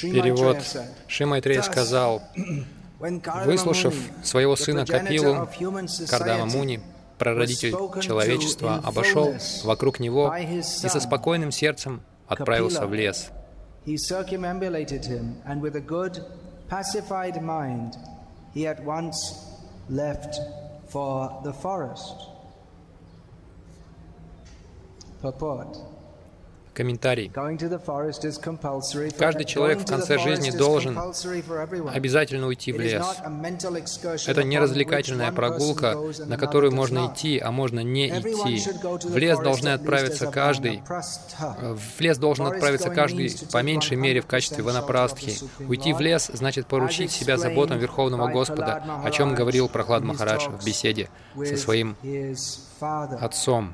Перевод. Шимайтрея сказал, выслушав своего сына Капилу, Кардама Муни, прародитель человечества, обошел вокруг него и со спокойным сердцем отправился в лес. Purport. Комментарий. Каждый человек в конце жизни должен обязательно уйти в лес. Это не развлекательная прогулка, на которую можно идти, а можно не идти. В лес должны отправиться каждый. В лес должен отправиться каждый, по меньшей мере, в качестве ванапрастхи. Уйти в лес значит поручить себя заботам Верховного Господа, о чем говорил Прохлад Махарадж в беседе со своим отцом.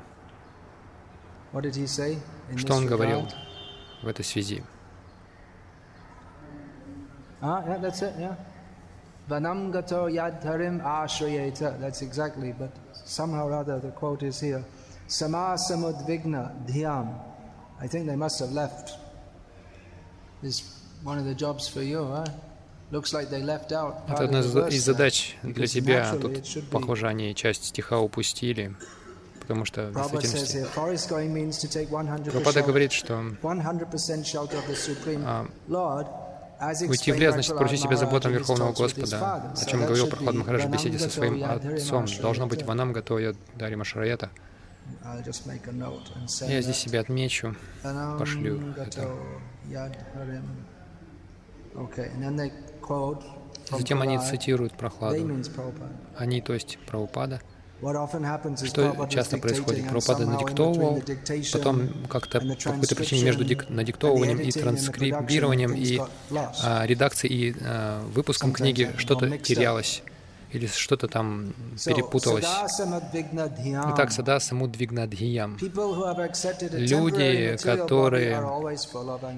Что он говорил в этой связи? Vanam gato yadharim ashrayeta. That's exactly, but somehow or other the quote is here. Samasamudvigna dhyam. I think they must have left. This one of the jobs for you, huh? Looks like they left out. Это одна из задач для тебя. Тут, похоже, они часть стиха упустили потому что в действительности Прабхупада говорит, что а, уйти в лес значит поручить себя заботам Верховного Господа, о чем говорил Прохлад Махарадж в беседе со своим отцом. Должно быть ванам готовя Дари Машараята. Я здесь себе отмечу, пошлю это. Затем они цитируют Прохладу. Они, то есть Прабхупада, что часто происходит? Прабхупада надиктовывал, потом как-то по какой-то причине между дик надиктовыванием и транскрибированием и а, редакцией и а, выпуском книги что-то терялось или что-то там перепуталось. Итак, сада самудвигнадхиям. Люди, которые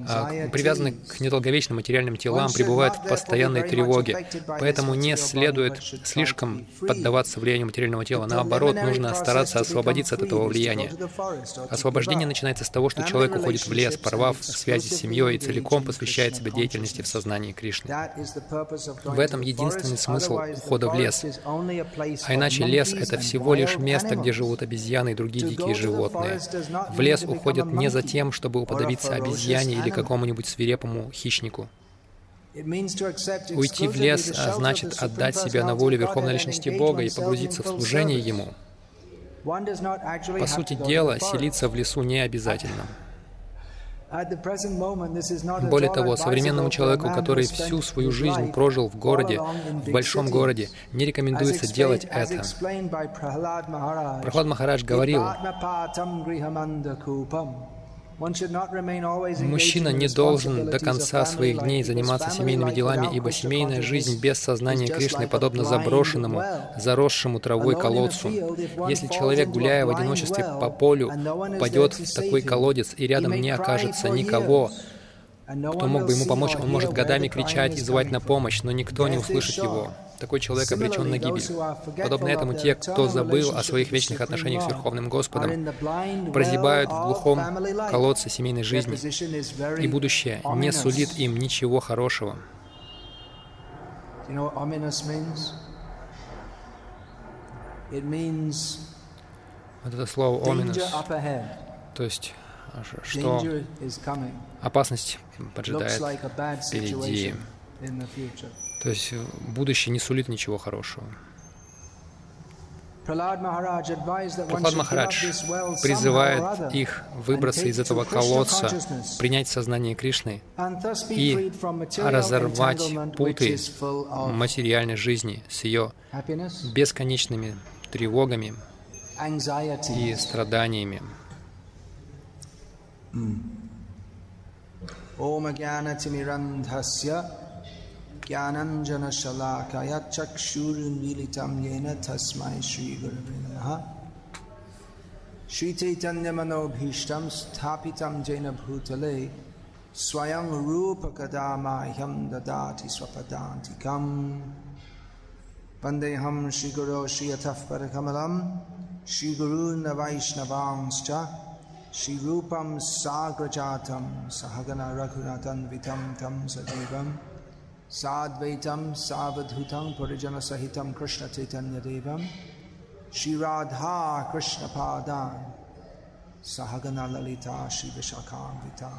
а, привязаны к недолговечным материальным телам, пребывают в постоянной тревоге. Поэтому не следует слишком поддаваться влиянию материального тела. Наоборот, нужно стараться освободиться от этого влияния. Освобождение начинается с того, что человек уходит в лес, порвав связи с семьей и целиком посвящает себя деятельности в сознании Кришны. В этом единственный смысл ухода в лес лес. А иначе лес — это всего лишь место, где живут обезьяны и другие дикие животные. В лес уходят не за тем, чтобы уподобиться обезьяне или какому-нибудь свирепому хищнику. Уйти в лес а значит отдать себя на волю Верховной Личности Бога и погрузиться в служение Ему. По сути дела, селиться в лесу не обязательно. Более того, современному человеку, который всю свою жизнь прожил в городе, в большом городе, не рекомендуется делать это. Прохлад Махарадж говорил, Мужчина не должен до конца своих дней заниматься семейными делами, ибо семейная жизнь без сознания Кришны подобна заброшенному, заросшему травой колодцу. Если человек, гуляя в одиночестве по полю, упадет в такой колодец, и рядом не окажется никого, кто мог бы ему помочь, он может годами кричать и звать на помощь, но никто не услышит его. Такой человек обречен на гибель. Подобно этому те, кто забыл о своих вечных отношениях с Верховным Господом, прозябают в глухом колодце семейной жизни, и будущее не сулит им ничего хорошего. Вот это слово «оминус», то есть что опасность поджидает впереди. То есть э, будущее не сулит ничего хорошего. Прохлад Махарадж призывает их выбраться из этого колодца, принять сознание Кришны и разорвать путы материальной жизни с ее бесконечными тревогами и страданиями. Jnana ज्ञानञ्जनशलाकया चक्षुरुन्मीलितं येन तस्मै श्रीगुरवे नमः। श्रीचैतन्यमनोभीष्टं स्थापितं जेन भूतले स्वयं रूपकदा माह्यं ददाति स्वपदान्तिकं वन्देऽहं श्रीगुरो श्रियथः परकमलं श्रीगुरूनवैष्णवांश्च श्रीरूपं साग्रजातं सहगन रघुनाथन्वितं तं सदैवम्। साद्वैतम सावधुतम परिजन सहितम कृष्ण चैतन्य देवम श्री राधा कृष्ण पादान सहगना ललिता श्री विशाखान्विता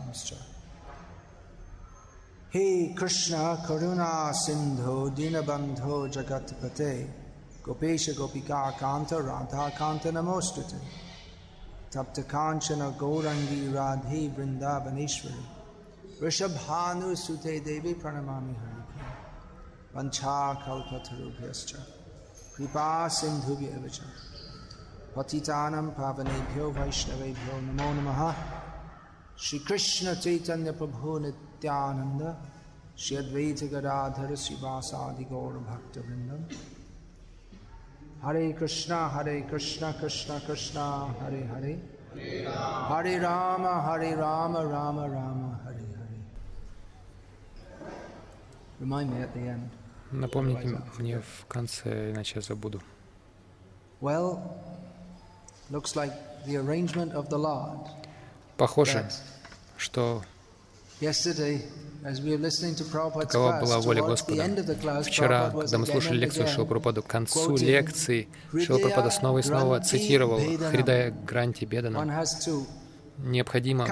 हे कृष्ण, करुणा सिंधु दीनबंधो जगत पते गोपेश, गोपिका कांत राधा कांत नमोस्त तप्त कांचन गौरंगी राधे वृंदावनेश्वरी ऋषभानुसुते देवी प्रणमा हरे। पंचाकल्पतरुभ्यश्च कृपा च पावनेभ्यो, वैष्णवेभ्यो नमो नमः। श्रीकृष्ण चैतन्य प्रभो नित्यानंद श्री गौर हरे कृष्णा हरे कृष्णा कृष्णा कृष्णा, हरे हरे। हरे राम हरे राम राम राम, हरे Hare. Remind me at the end. Напомните мне в конце, иначе я забуду. Well, looks like the arrangement of the Lord. Похоже, что Такова была воля Господа. Вчера, когда мы слушали лекцию Шилпрападу, к концу лекции Шилпрапада снова и снова цитировал Хридая Гранти Бедана. Необходимо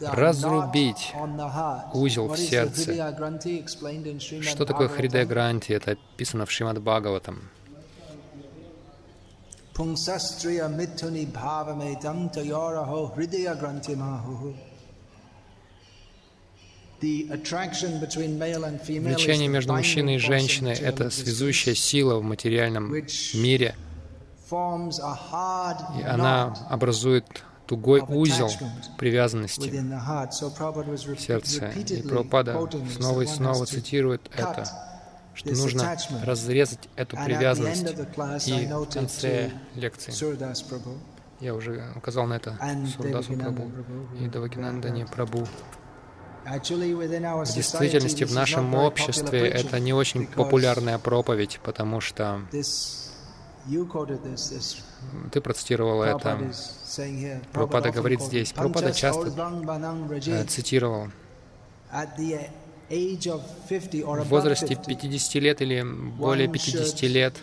разрубить узел в сердце. Что такое Хридая Гранти? Это описано в Шримад Бхагаватам. Влечение между мужчиной и женщиной — это связующая сила в материальном мире, и она образует тугой узел привязанности в сердце. И Прабхупада снова и снова цитирует это, что нужно разрезать эту привязанность. И в конце лекции я уже указал на это Сурдасу Прабу и Давакинандане Прабу. В действительности в нашем обществе это не очень популярная проповедь, потому что ты процитировал это. Пропада говорит здесь. Пропада часто э, цитировал. В возрасте 50 лет или более 50 лет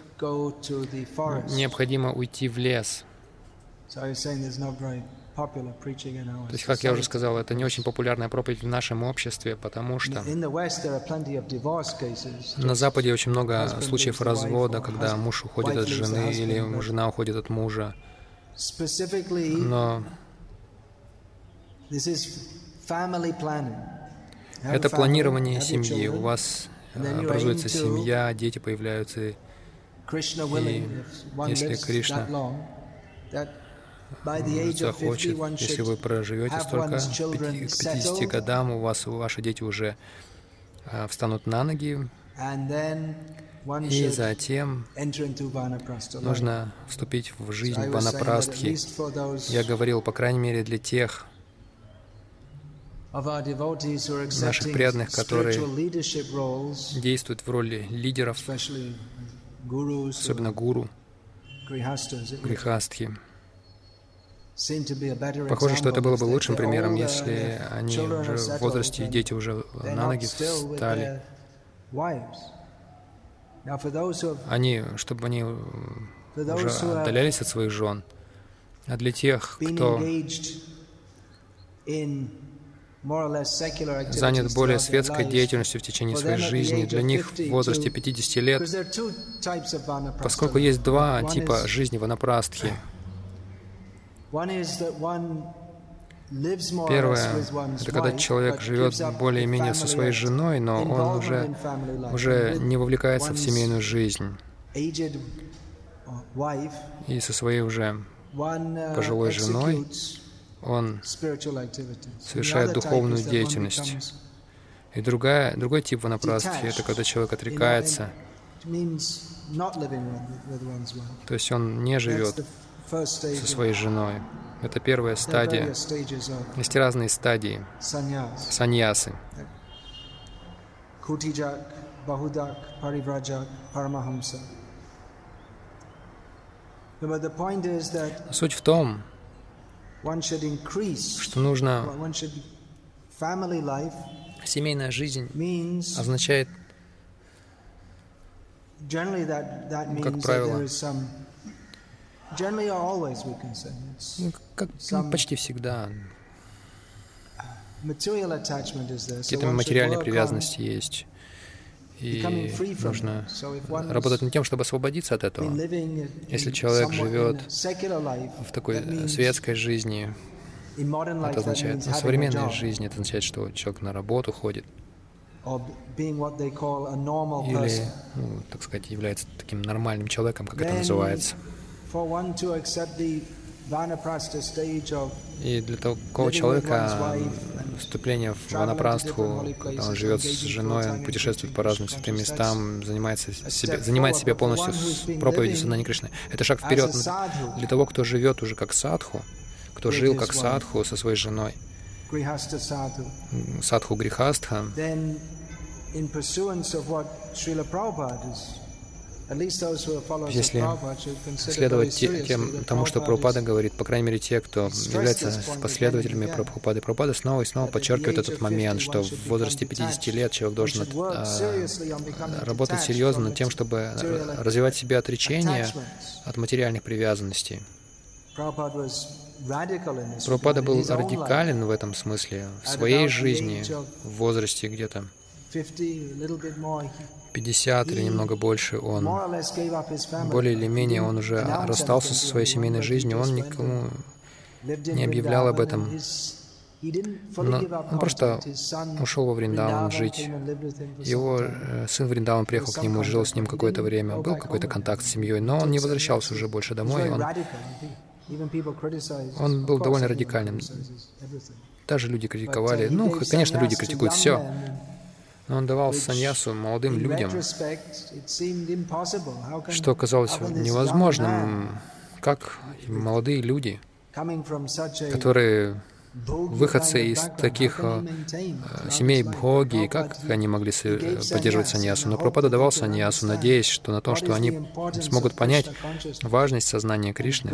необходимо уйти в лес. То есть, как я уже сказал, это не очень популярная проповедь в нашем обществе, потому что на Западе очень много случаев развода, когда муж уходит от жены или жена уходит от мужа. Но это планирование семьи. У вас образуется семья, дети появляются. И если Кришна захочет, если вы проживете столько, к 50 годам у вас ваши дети уже а, встанут на ноги, и затем нужно вступить в жизнь ванапрастхи. Я говорил, по крайней мере, для тех наших преданных, которые действуют в роли лидеров, особенно гуру, грехастхи. Похоже, что это было бы лучшим примером, если они уже в возрасте, и дети уже на ноги встали. Они, чтобы они уже отдалялись от своих жен. А для тех, кто занят более светской деятельностью в течение своей жизни, для них в возрасте 50 лет, поскольку есть два типа жизни ванапрастхи, Первое — это когда человек живет более-менее со своей женой, но он уже, уже не вовлекается в семейную жизнь. И со своей уже uh, пожилой женой он совершает духовную деятельность. И другая, другой тип ванапрастхи — это когда человек отрекается, то есть он не живет со своей женой. Это первая стадия. Есть разные стадии саньясы. Суть в том, что нужно семейная жизнь означает, как правило, ну, как, ну, почти всегда какие-то материальные привязанности есть. И нужно работать над тем, чтобы освободиться от этого. Если человек живет в такой светской жизни, это означает, в современной жизни это означает, что человек на работу ходит, или, ну, так сказать, является таким нормальным человеком, как это называется. И для такого человека вступление в ванапрастху, когда он живет с женой, он путешествует по разным святым местам, занимается себе, занимает себя полностью проповедью Санани Кришны. Это шаг вперед для того, кто живет уже как садху, кто жил как садху со своей женой, садху. Грихастха, если следовать тем, тому, что Прабхупада говорит, по крайней мере, те, кто является последователями Прабхупады, Прабхупада снова и снова подчеркивает этот момент, что в возрасте 50 лет человек должен а, работать серьезно над тем, чтобы развивать в себе отречение от материальных привязанностей. Прабхупада был радикален в этом смысле, в своей жизни, в возрасте где-то 50 или немного больше, он более или менее он уже расстался со своей семейной жизнью, он никому не объявлял об этом. Но он просто ушел во Вриндаван жить. Его э, сын Вриндаван приехал к нему, жил с ним какое-то время. Был какой-то контакт с семьей, но он не возвращался уже больше домой. Он, он был довольно радикальным. Даже люди критиковали. Ну, конечно, люди критикуют все. Но он давал саньясу молодым людям, что казалось невозможным. Как молодые люди, которые выходцы из таких э, семей бхоги, как они могли поддерживать саньясу? Но Пропада давал саньясу, надеясь, что на том, что они смогут понять важность сознания Кришны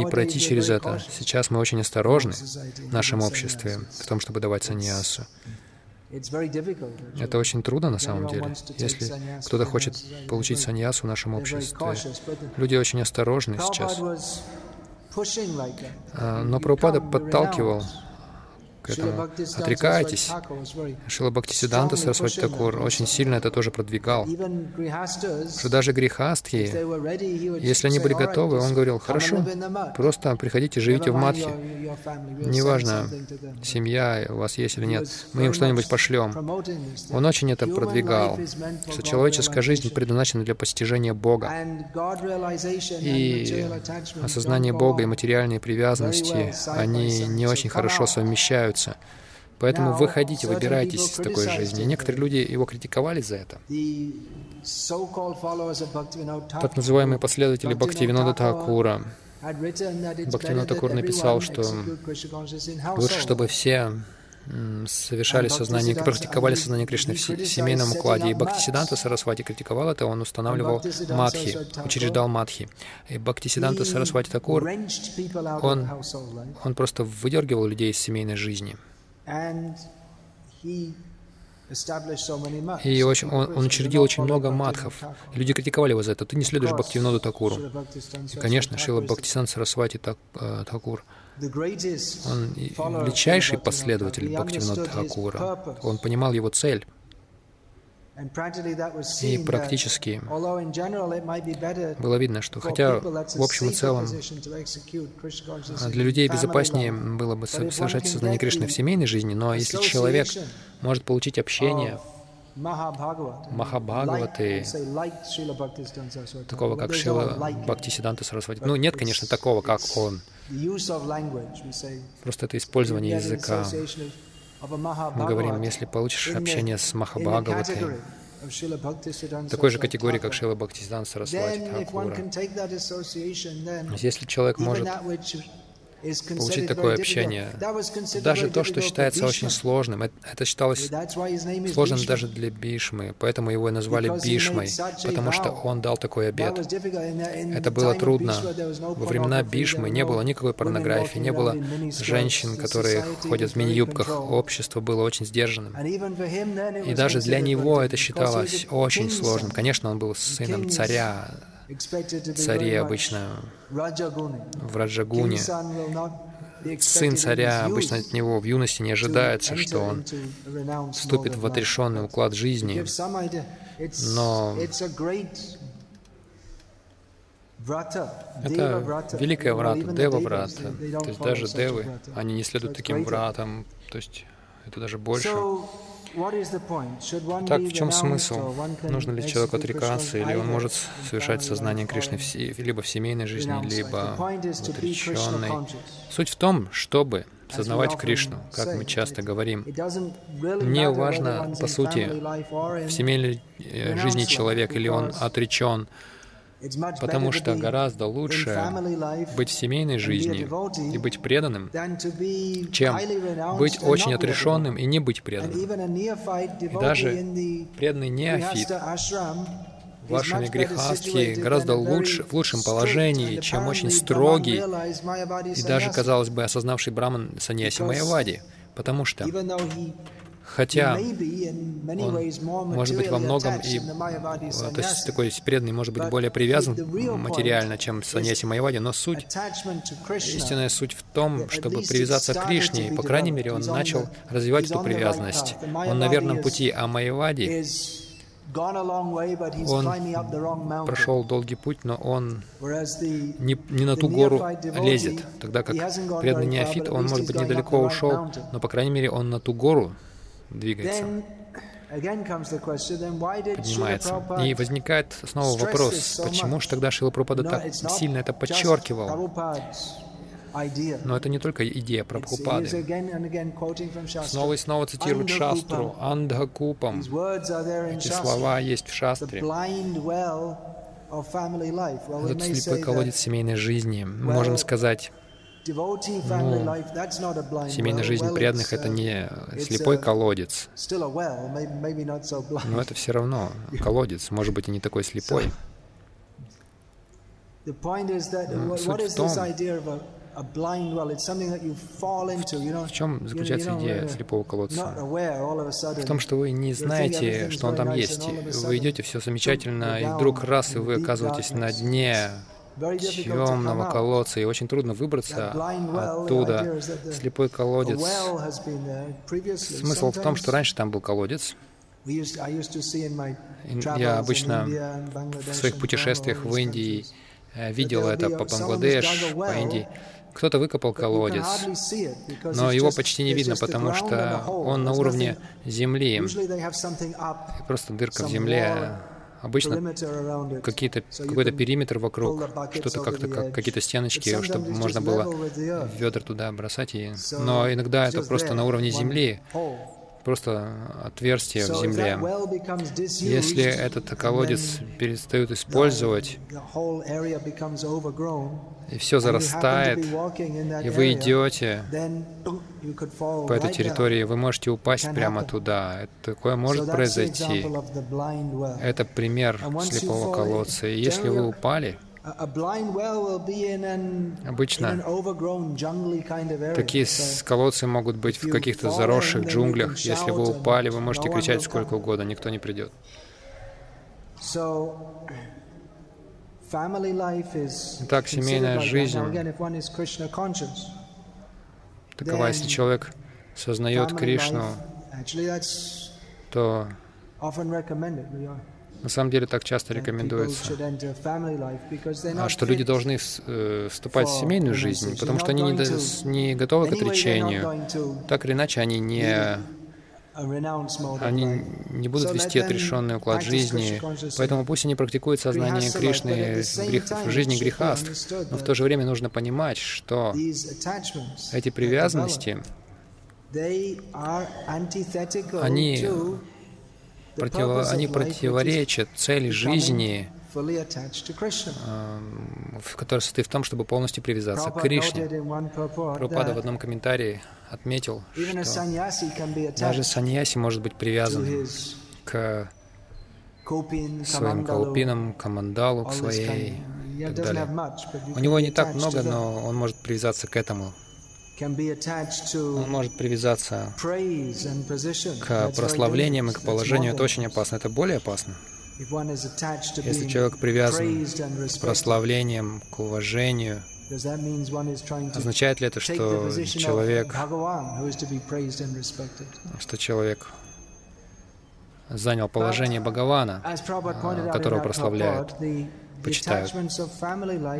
и пройти через это. Сейчас мы очень осторожны в нашем обществе в том, чтобы давать саньясу. Это очень трудно на самом деле. Если кто-то хочет получить саньясу в нашем обществе, люди очень осторожны сейчас. А, но Прабхупада подталкивал к этому. Отрекайтесь. Шила Бхактисиданта Сарасвати Такур очень сильно это тоже продвигал. Что даже грехастхи, если они были готовы, он говорил, хорошо, просто приходите, живите в Мадхе. Неважно, семья у вас есть или нет, мы им что-нибудь пошлем. Он очень это продвигал, что человеческая жизнь предназначена для постижения Бога. И осознание Бога и материальные привязанности, они не очень хорошо совмещаются меняются. Поэтому выходите, выбирайтесь из такой жизни. некоторые люди его критиковали за это. Так называемые последователи Бхактивинода Такура. Бхактивинода Такур написал, что лучше, чтобы все совершали сознание, практиковали сознание Кришны в семейном укладе. И Бхактисиданта Сарасвати критиковал это, он устанавливал матхи, учреждал матхи. И Бхактисиданта Сарасвати Такур, он, он просто выдергивал людей из семейной жизни. И очень, он, он учредил очень много матхов. Люди критиковали его за это. Ты не следуешь Бхактивиноду Такуру. И, конечно, Шила Бхактисан Сарасвати э, Такур он величайший последователь Бхактивинода Тхакура. Он понимал его цель. И практически было видно, что хотя в общем и целом для людей безопаснее было бы совершать сознание Кришны в семейной жизни, но если человек может получить общение Махабхагаваты, такого как Шила Бхактисиданта Сарасвати. Ну, нет, конечно, такого, как он. Просто это использование языка. Мы говорим, если получишь общение с Махабхагаватой, такой же категории, как Шила Бхактисидан Сарасвати Такура. Если человек может получить такое общение. Даже то, что считается очень сложным, это считалось сложным даже для Бишмы, поэтому его назвали Бишмой, потому что он дал такой обед. Это было трудно. Во времена Бишмы не было никакой порнографии, не было женщин, которые ходят в мини-юбках. Общество было очень сдержанным. И даже для него это считалось очень сложным. Конечно, он был сыном царя, цари обычно в Раджагуне. Сын царя обычно от него в юности не ожидается, что он вступит в отрешенный уклад жизни, но это великая врата, дева врата. То есть даже девы, они не следуют таким вратам, то есть это даже больше. Так, в чем смысл? Нужно ли человеку отрекаться, или он может совершать сознание Кришны либо в семейной жизни, либо в отреченной? Суть в том, чтобы сознавать Кришну, как мы часто говорим. Не важно, по сути, в семейной э, жизни человек, или он отречен, Потому что гораздо лучше быть в семейной жизни и быть преданным, чем быть очень отрешенным и не быть преданным. И даже преданный неофит в вашими грехастхи гораздо лучше, в лучшем положении, чем очень строгий и даже, казалось бы, осознавший браман саньяси Майявади, потому что Хотя он может быть во многом и то есть такой преданный может быть более привязан материально, чем Саньяси Майявади, но суть, истинная суть в том, чтобы привязаться к Кришне, и, по крайней мере, он начал развивать эту привязанность. Он на верном пути, а Майявади он прошел долгий путь, но он не, не на ту гору лезет, тогда как преданный неофит, он, может быть, недалеко ушел, но, по крайней мере, он на ту гору двигается, поднимается. И возникает снова вопрос, почему же тогда Шила Прабхупада так сильно это подчеркивал? Но это не только идея Прабхупады. Снова и снова цитируют Шастру, Андхакупам. Эти слова есть в Шастре. Этот слепой колодец семейной жизни. Мы можем сказать, ну, семейная жизнь преданных — это не слепой колодец, но это все равно колодец, может быть, и не такой слепой. Суть в том, в чем заключается идея слепого колодца? В том, что вы не знаете, что он там есть. Вы идете, все замечательно, и вдруг раз, и вы оказываетесь на дне темного колодца, и очень трудно выбраться оттуда. Слепой колодец. Смысл в том, что раньше там был колодец. Я обычно в своих путешествиях в Индии э, видел это по Бангладеш, по Индии. Кто-то выкопал колодец, но его почти не видно, потому что он на уровне земли. Просто дырка в земле Обычно какие-то, какой-то периметр вокруг, что-то как-то, как, какие-то стеночки, чтобы можно было ведра туда бросать. И... Но иногда это просто на уровне земли, просто отверстие в земле. Если этот колодец перестают использовать, и все зарастает, и вы идете по этой территории, вы можете упасть прямо туда. Это такое может произойти. Это пример слепого колодца. И если вы упали, Обычно такие колодцы могут быть в каких-то заросших джунглях. Если вы упали, вы можете кричать сколько угодно, никто не придет. Итак, семейная жизнь. Такова, если человек сознает Кришну, то на самом деле так часто рекомендуется, а что люди должны э, вступать в семейную жизнь, потому что они не, не готовы к отречению. Так или иначе, они не они не будут вести отрешенный уклад жизни, поэтому пусть они практикуют сознание Кришны в, грех, в жизни грехаст, но в то же время нужно понимать, что эти привязанности, они, против, они противоречат цели жизни, который состоит в том, чтобы полностью привязаться к Кришне. Прабхупада в одном комментарии отметил, что даже саньяси может быть привязан к своим калпинам, к мандалу, к своей и так далее. У него не так много, но он может привязаться к этому. Он может привязаться к прославлениям и к положению. Это очень опасно. Это более опасно. Если человек привязан к прославлениям, к уважению, означает ли это, что человек, что человек занял положение Бхагавана, которого прославляют, почитают.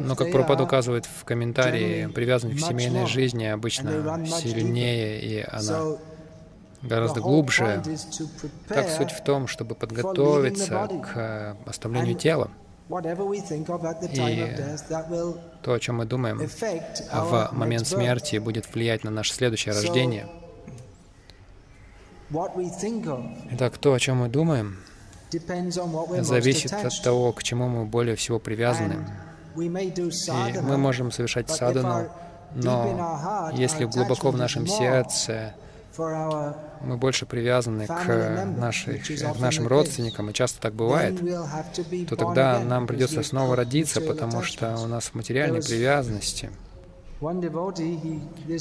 Но, как Пропад указывает в комментарии, привязанность к семейной жизни обычно сильнее, и она гораздо глубже. Так суть в том, чтобы подготовиться к оставлению тела. И то, о чем мы думаем в момент смерти, будет влиять на наше следующее рождение. Итак, то, о чем мы думаем, зависит от того, к чему мы более всего привязаны. И мы можем совершать садану, но если глубоко в нашем сердце мы больше привязаны к, нашей, к нашим родственникам, и часто так бывает, то тогда нам придется снова родиться, потому что у нас материальные привязанности.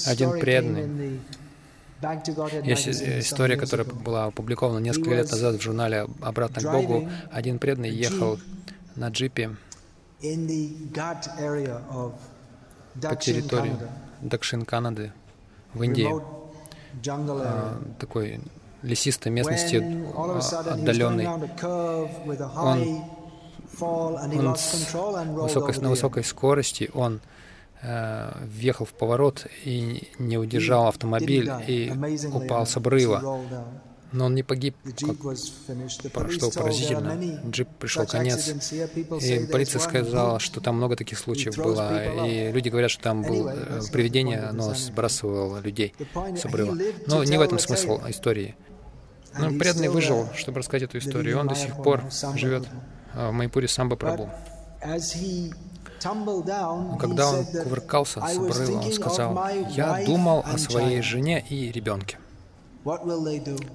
Один преданный есть история, которая была опубликована несколько лет назад в журнале «Обратно к Богу». Один преданный ехал на джипе по территории Дакшин Канады в Индии, а, такой лесистой местности, отдаленной. Он, он с высокой, на высокой скорости, он Э, въехал в поворот и не удержал автомобиль и упал с обрыва. Но он не погиб, как, что поразительно. Джип пришел конец. И полиция сказала, что там много таких случаев было. И люди говорят, что там было э, привидение, оно сбрасывало людей с обрыва. Но не в этом смысл истории. Но преданный выжил, чтобы рассказать эту историю. И он до сих пор живет в Майпуре Самба Прабу. Когда он кувыркался с обрыва, он сказал, «Я думал о своей жене и ребенке.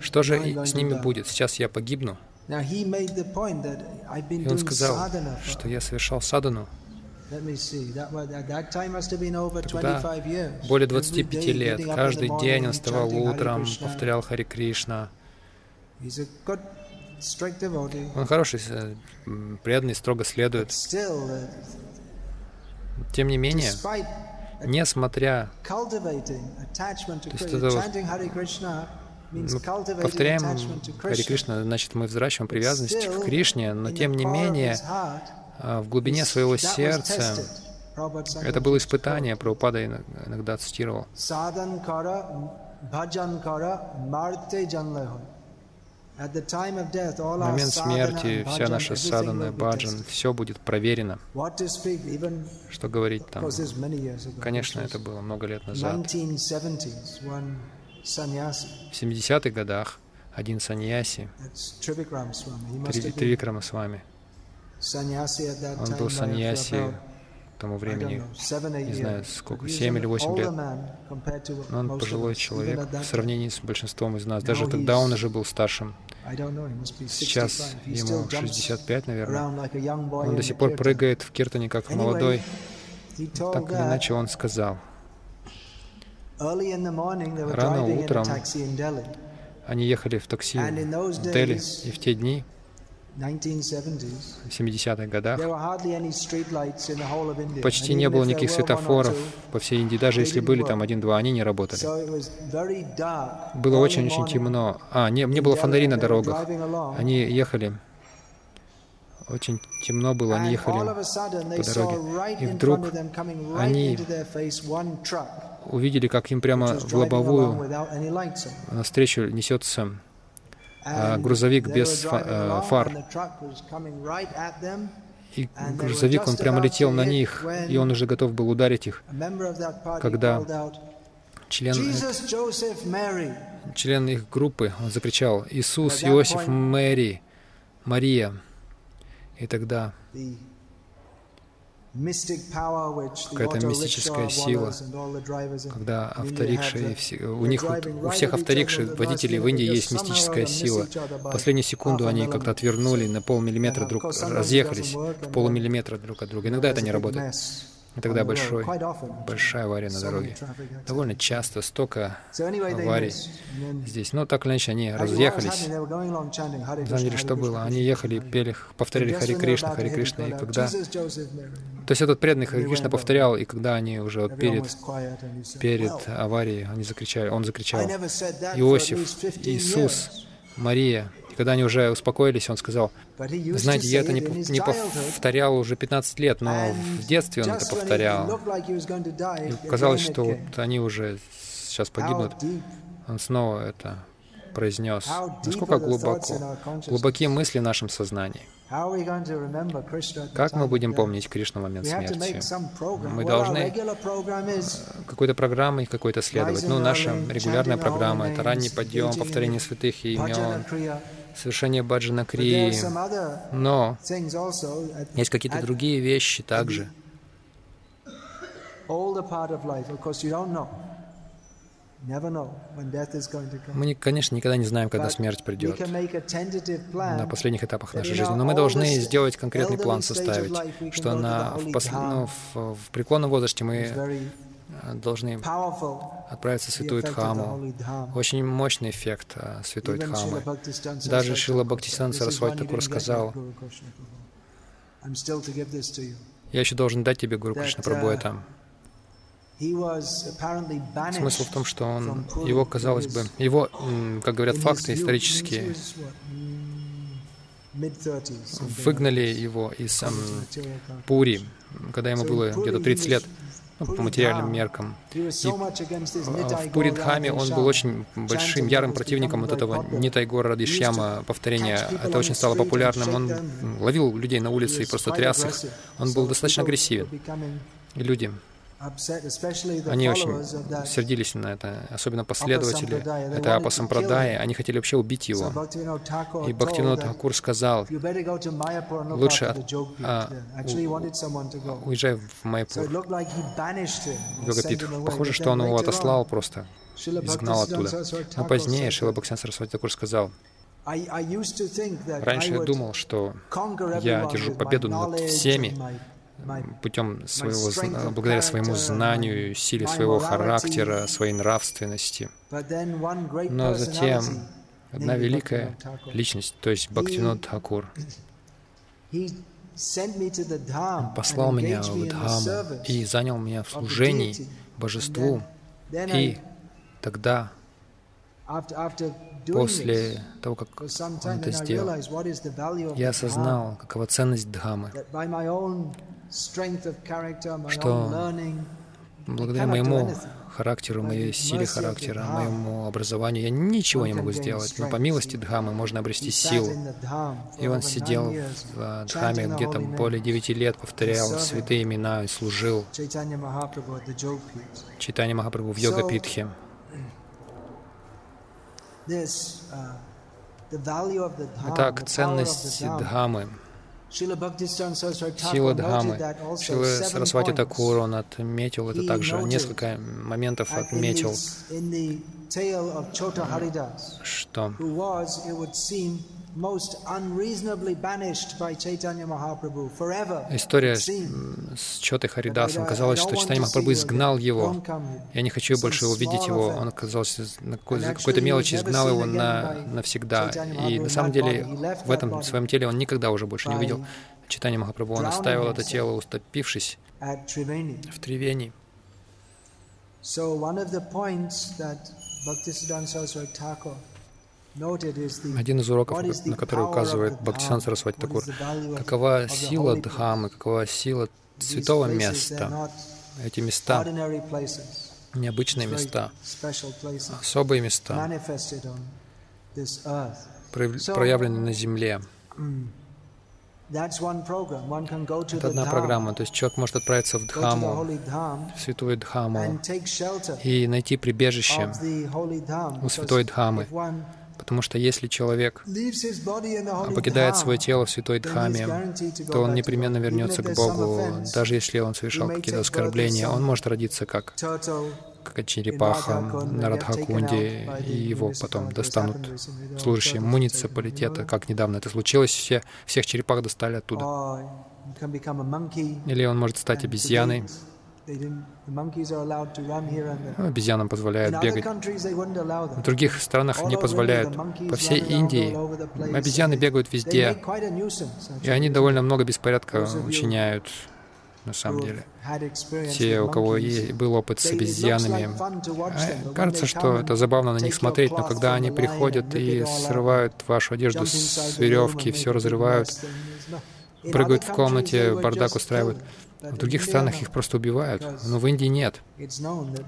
Что же с ними будет? Сейчас я погибну». И он сказал, что я совершал садану. Тогда более 25 лет. Каждый день он вставал утром, повторял Хари Кришна. Он хороший, преданный, строго следует. Тем не менее, несмотря... То есть это вот, мы повторяем Хари Кришна, значит, мы взращиваем привязанность к Кришне, но тем не менее, а, в глубине своего сердца это было испытание, Прабхупада иногда цитировал. В момент смерти вся наша садана, баджан, все будет проверено. Что говорить там? Конечно, это было много лет назад. В 70-х годах один саньяси, Тривикрама вами, он был саньяси тому времени, не знаю, сколько, 7 или 8 лет. Но он пожилой человек в сравнении с большинством из нас. Даже тогда он уже был старшим. Сейчас ему 65, наверное. Он до сих пор прыгает в киртане, как молодой. Так или иначе он сказал. Рано утром они ехали в такси в Дели, и в те дни 70-х годах почти не было никаких светофоров по всей Индии. Даже если были там один-два, они не работали. Было очень-очень темно. А, не, не было фонарей на дорогах. Они ехали. Очень темно было, они ехали по дороге. И вдруг они увидели, как им прямо в лобовую навстречу несется грузовик без э, фар. И грузовик, он прямо летел на них, и он уже готов был ударить их, когда член, член их группы, он закричал, «Иисус, Иосиф, Мэри, Мария». И тогда какая-то мистическая сила, когда авторикши, у них, у всех авторикши, водителей в Индии есть мистическая сила. Последнюю секунду они как-то отвернули на полмиллиметра друг, разъехались в полумиллиметра друг от друга. Иногда это не работает. И тогда большой, большая авария на дороге. Довольно часто столько аварий здесь. Но так или иначе они разъехались. На самом деле, что было? Они ехали, пели, повторяли Хари Кришна, Хари Кришна, и когда... То есть этот преданный Хари Кришна повторял, и когда они уже перед, перед аварией, они закричали, он закричал, Иосиф, Иисус, Мария, и когда они уже успокоились, он сказал, знаете, я это не, не повторял уже 15 лет, но в детстве он это повторял. И казалось, что вот они уже сейчас погибнут. Он снова это произнес. Насколько глубоко, глубокие мысли в нашем сознании. Как мы будем помнить Кришну в момент смерти? Мы должны какой-то программой какой-то следовать. Ну, наша регулярная программа — это ранний подъем, повторение святых имен, совершение баджана крии. Но есть какие-то другие вещи также. Мы, конечно, никогда не знаем, когда смерть придет на последних этапах нашей жизни, но мы должны сделать конкретный план составить, что на, в, пос, ну, в, в преклонном возрасте мы должны отправиться в Святую Дхаму. Очень мощный эффект а, Святой Дхамы. Даже Шила Бхактисидан Сарасвати Такур сказал, «Я еще должен дать тебе, Гуру Кришна Прабhu, это». Смысл в том, что он, его, казалось бы, его, как говорят факты исторические, выгнали его из Пури, когда ему было где-то 30 лет по материальным меркам. И в Пуридхаме он был очень большим, ярым противником вот этого Нитайгора Радишьяма повторения. Это очень стало популярным. Он ловил людей на улице и просто тряс их. Он был достаточно агрессивен. И люди они очень сердились на это, особенно последователи. Это Апа Сампрадай. Они хотели вообще убить его. И Бхактинот Хакур сказал, лучше от, а, у, уезжай в Майпур, в Йогапит. Похоже, что он его отослал просто, изгнал оттуда. Но позднее Шила Бхактин Сарасвати Такур сказал, Раньше я думал, что я держу победу над всеми, путем своего, благодаря своему знанию, силе своего характера, своей нравственности. Но затем одна великая личность, то есть Бхактинот Хакур, послал меня в Дхаму и занял меня в служении божеству. И тогда, после того, как он это сделал, я осознал, какова ценность Дхамы, что благодаря моему характеру, моей силе характера, моему образованию я ничего не могу сделать. Но по милости Дхамы можно обрести силу. И он сидел в Дхаме где-то более девяти лет, повторял святые имена и служил. Читание Махапрабху в йога-питхе. Uh, Итак, ценность Дхамы — Сила Дхамы. Шила Сарасвати Такур, он отметил это также, несколько моментов отметил, что История с Чотой Харидасом. Казалось, что Чайтанья Махапрабху изгнал его. Я не хочу больше увидеть его. Он оказался за какой-то мелочи изгнал его на, навсегда. И на самом деле в этом своем теле он никогда уже больше не увидел Читание Махапрабху. Он оставил это тело, уступившись в Тривени. So one of the points that Bhaktisiddhanta Saraswati Thakur один из уроков, на который указывает Бхактисан Сарасвати Такур, какова сила Дхамы, какова сила святого места. Эти места, необычные места, особые места, проявлены на земле. Mm, Это одна программа. То есть человек может отправиться в Дхаму, в святую Дхаму, и найти прибежище у святой Дхамы, Потому что если человек покидает свое тело в святой Дхаме, то он непременно вернется к Богу, даже если он совершал какие-то оскорбления. Он может родиться как как черепаха на Радхакунде, и его потом достанут служащие муниципалитета, как недавно это случилось, все, всех черепах достали оттуда. Или он может стать обезьяной, Обезьянам позволяют бегать. В других странах не позволяют. По всей Индии обезьяны бегают везде, и они довольно много беспорядка учиняют на самом деле. Те, у кого был опыт с обезьянами, а, кажется, что это забавно на них смотреть, но когда они приходят и срывают вашу одежду с веревки, все разрывают, прыгают в комнате, бардак устраивают. В других странах их просто убивают, но в Индии нет,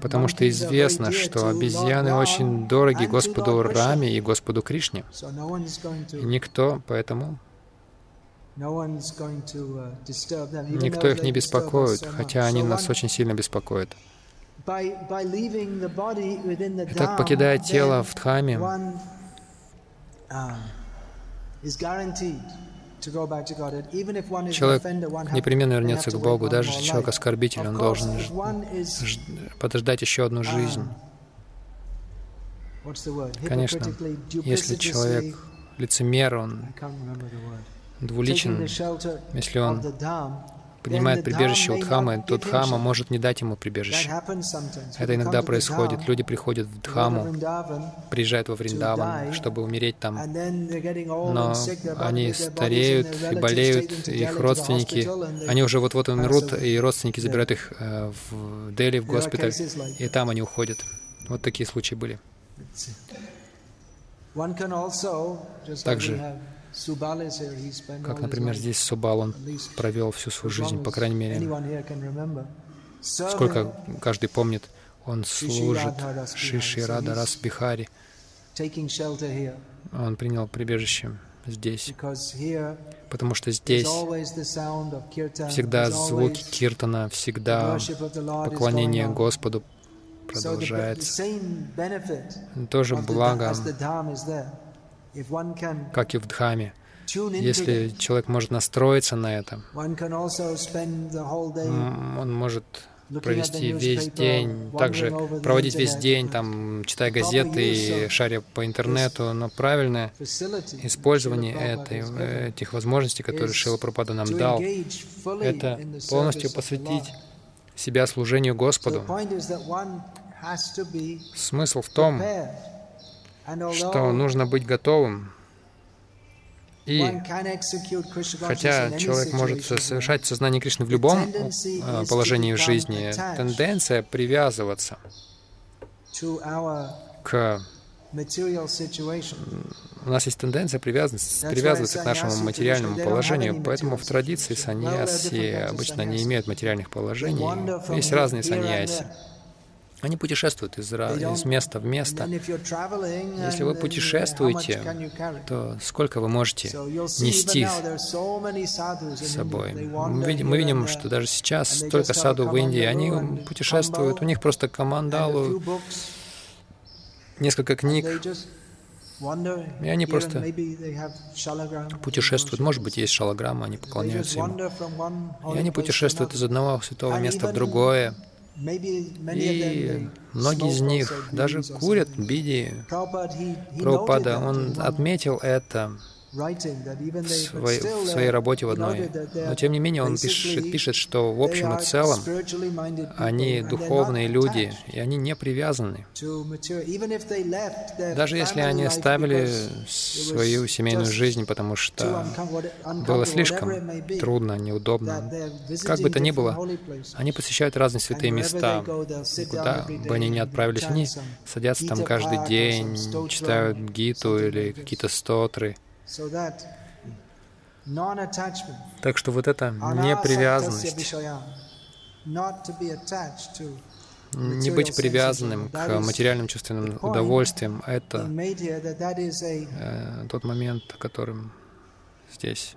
потому что известно, что обезьяны очень дороги Господу Раме и Господу Кришне. И никто поэтому Никто их не беспокоит, хотя они нас очень сильно беспокоят. Итак, покидая тело в Дхаме, Человек непременно вернется к Богу, даже если человек оскорбитель, он должен подождать еще одну жизнь. Конечно, если человек лицемер, он двуличен, если он принимает прибежище у Дхамы, то Дхама может не дать ему прибежище. Это иногда происходит. Люди приходят в Дхаму, приезжают во Вриндаван, чтобы умереть там, но они стареют и болеют, их родственники, они уже вот-вот умрут, и родственники забирают их э, в Дели, в госпиталь, и там они уходят. Вот такие случаи были. Также как, например, здесь Субал, он провел всю свою жизнь, по крайней мере, сколько каждый помнит, он служит Шиши Рада Рас Бихари. Он принял прибежище здесь, потому что здесь всегда звуки киртана, всегда поклонение Господу продолжается. Тоже благо как и в Дхаме. Если человек может настроиться на это, он может провести весь день, также проводить весь день, там, читая газеты и шаря по интернету, но правильное использование этой, этих возможностей, которые Шила Пропада нам дал, это полностью посвятить себя служению Господу. Смысл в том, что нужно быть готовым. И хотя человек может совершать сознание Кришны в любом э, положении в жизни, тенденция привязываться к у нас есть тенденция привязываться, привязываться к нашему материальному положению, поэтому в традиции саньяси обычно не имеют материальных положений. Есть разные саньяси. Они путешествуют из, из места в место. Если вы путешествуете, то сколько вы можете нести с собой? Мы видим, мы видим, что даже сейчас столько саду в Индии, они путешествуют, у них просто командалу, несколько книг, и они просто путешествуют. Может быть, есть шалаграмма, они поклоняются ему. И они путешествуют из одного святого места в другое. И многие из них даже курят биди. Прабхупада, он отметил это своей, в своей работе в одной. Но тем не менее он пишет, пишет, что в общем и целом они духовные люди, и они не привязаны. Даже если они оставили свою семейную жизнь, потому что было слишком трудно, неудобно, как бы то ни было, они посещают разные святые места, куда бы они ни отправились, они садятся там каждый день, читают гиту или какие-то стотры, так что вот эта непривязанность, не быть привязанным к материальным чувственным удовольствиям, это э, тот момент, о котором здесь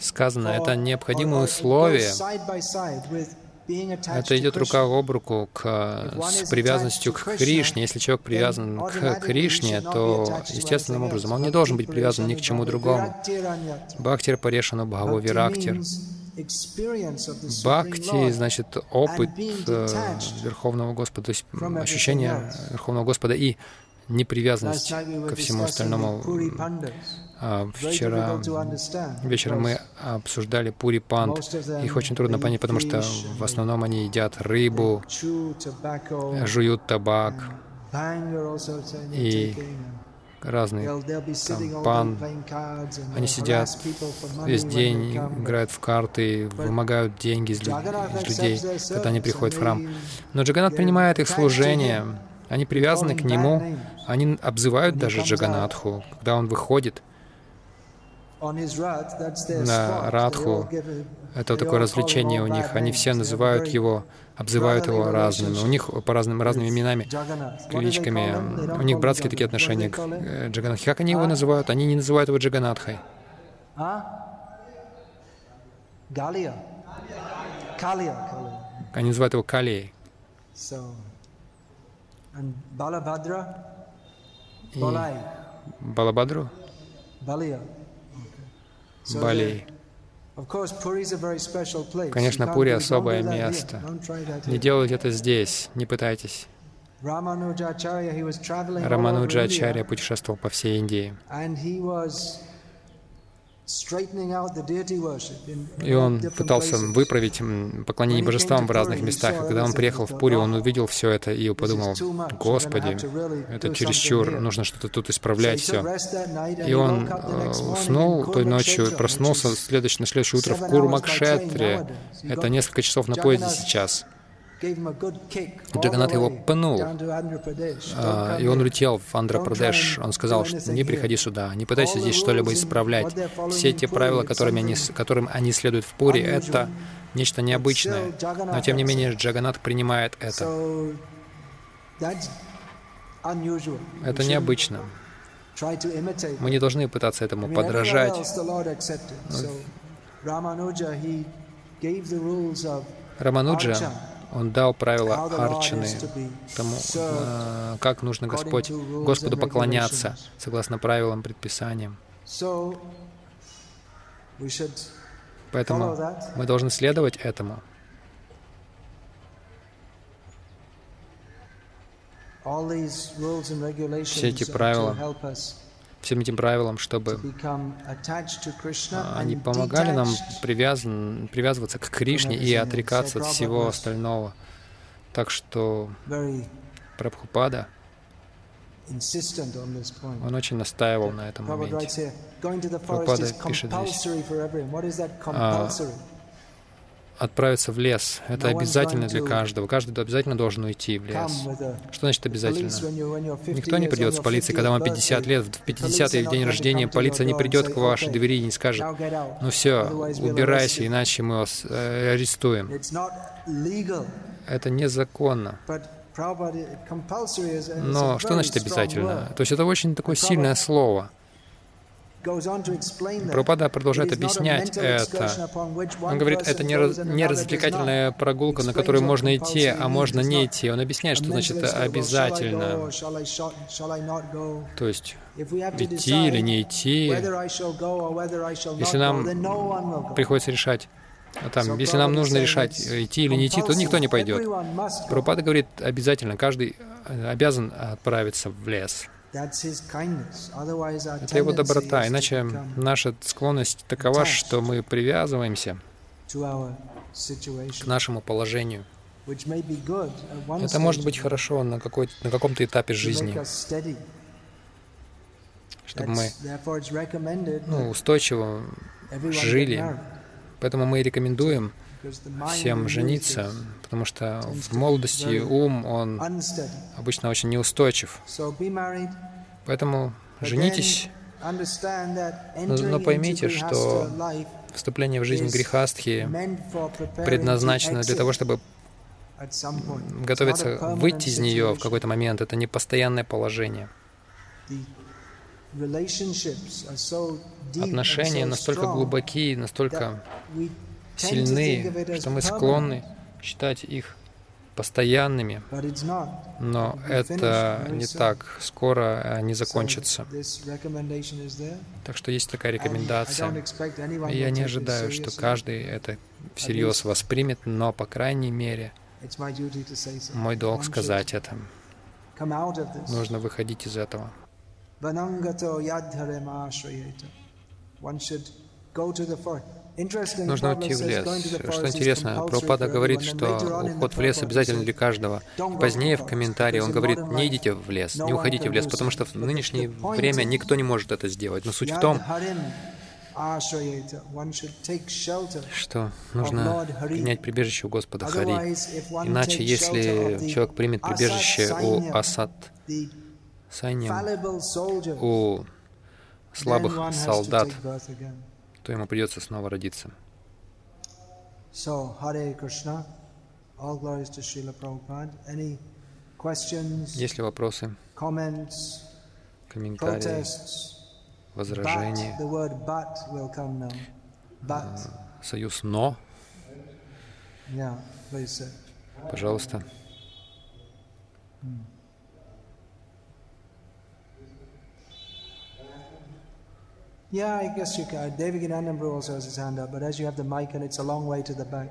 сказано. Это необходимое условие это идет рука об руку к, с привязанностью к Кришне. Если человек привязан к Кришне, то естественным образом он не должен быть привязан ни к чему другому. Бхактир Парешану Бхаво Вирактир. Бхакти, значит, опыт э, Верховного Господа, то есть ощущение Верховного Господа и непривязанность ко всему остальному. А, вчера вечером мы обсуждали пури панд. Их очень трудно понять, потому что в основном они едят рыбу, жуют табак. и разные там, пан. Они сидят весь день, играют в карты, вымогают деньги из, из людей, когда они приходят в храм. Но Джаганат принимает их служение, они привязаны к нему, они обзывают даже Джаганатху, когда он выходит на Радху. Это такое развлечение у них. Они все называют его, обзывают его разными. У них по разным, разными именами, кличками. У них братские такие отношения к э, Джаганатхе. Как они его называют? Они не называют его Джаганатхой. Они называют его Калией. И Балабадру? Балей. Конечно, Пури — особое место. Не делайте это здесь, не пытайтесь. Рамануджачарья путешествовал по всей Индии. И он пытался выправить поклонение божествам в разных местах. И когда он приехал в Пури, он увидел все это и подумал, «Господи, это чересчур, нужно что-то тут исправлять все». И он э, уснул той ночью, проснулся на следующее утро в Курмакшетре. Это несколько часов на поезде сейчас. Джаганат его пнул, а, и он улетел в Андхра-Прадеш. Он сказал, что не приходи сюда, не пытайся здесь что-либо исправлять. Все те правила, которыми они, которым они следуют в Пури, это нечто необычное. Но тем не менее Джаганат принимает это. Это необычно. Мы не должны пытаться этому подражать. Рамануджа он дал правила арчины, тому, э, как нужно Господь, Господу поклоняться, согласно правилам, предписаниям. Поэтому мы должны следовать этому. Все эти правила всем этим правилам, чтобы а, они помогали нам привязан, привязываться к Кришне и отрекаться от всего остального. Так что Прабхупада, он очень настаивал на этом моменте. Прабхупада пишет здесь, а, отправиться в лес. Это обязательно для каждого. Каждый обязательно должен уйти в лес. Что значит обязательно? Никто не придет с полицией, когда вам 50 лет, в 50-й день рождения полиция не придет к вашей двери и не скажет, ну все, убирайся, иначе мы вас э, арестуем. Это незаконно. Но что значит обязательно? То есть это очень такое сильное слово. Пропада продолжает объяснять это. Он говорит, это не, раз, не развлекательная прогулка, на которую можно идти, а можно не идти. Он объясняет, что значит обязательно. То есть идти или не идти. Если нам приходится решать, а там, если нам нужно решать, идти или не идти, то никто не пойдет. Пропада говорит, обязательно, каждый обязан отправиться в лес. Это его доброта, иначе наша склонность такова, что мы привязываемся к нашему положению. Это может быть хорошо на, на каком-то этапе жизни, чтобы мы ну, устойчиво жили. Поэтому мы рекомендуем всем жениться, потому что в молодости ум, он обычно очень неустойчив. Поэтому женитесь, но, но поймите, что вступление в жизнь грехастхи предназначено для того, чтобы готовиться выйти из нее в какой-то момент. Это не постоянное положение. Отношения настолько глубокие, настолько сильны, что мы склонны считать их постоянными, но это не так. Скоро они закончатся. Так что есть такая рекомендация. И я не ожидаю, что каждый это всерьез воспримет, но, по крайней мере, мой долг сказать это. Нужно выходить из этого. Нужно уйти в лес. Что интересно, Прабхупада говорит, что уход в лес обязательно для каждого. Позднее в комментарии он говорит, не идите в лес, не уходите в лес, потому что в нынешнее время никто не может это сделать. Но суть в том, что нужно принять прибежище у Господа Хари. Иначе, если человек примет прибежище у Асад Сайням, у слабых солдат, то ему придется снова родиться. Есть ли вопросы, комментарии, возражения? А, союз «но». Пожалуйста. Yeah, I guess you can. David Ginanambru also has his hand up, but as you have the mic and it's a long way to the back.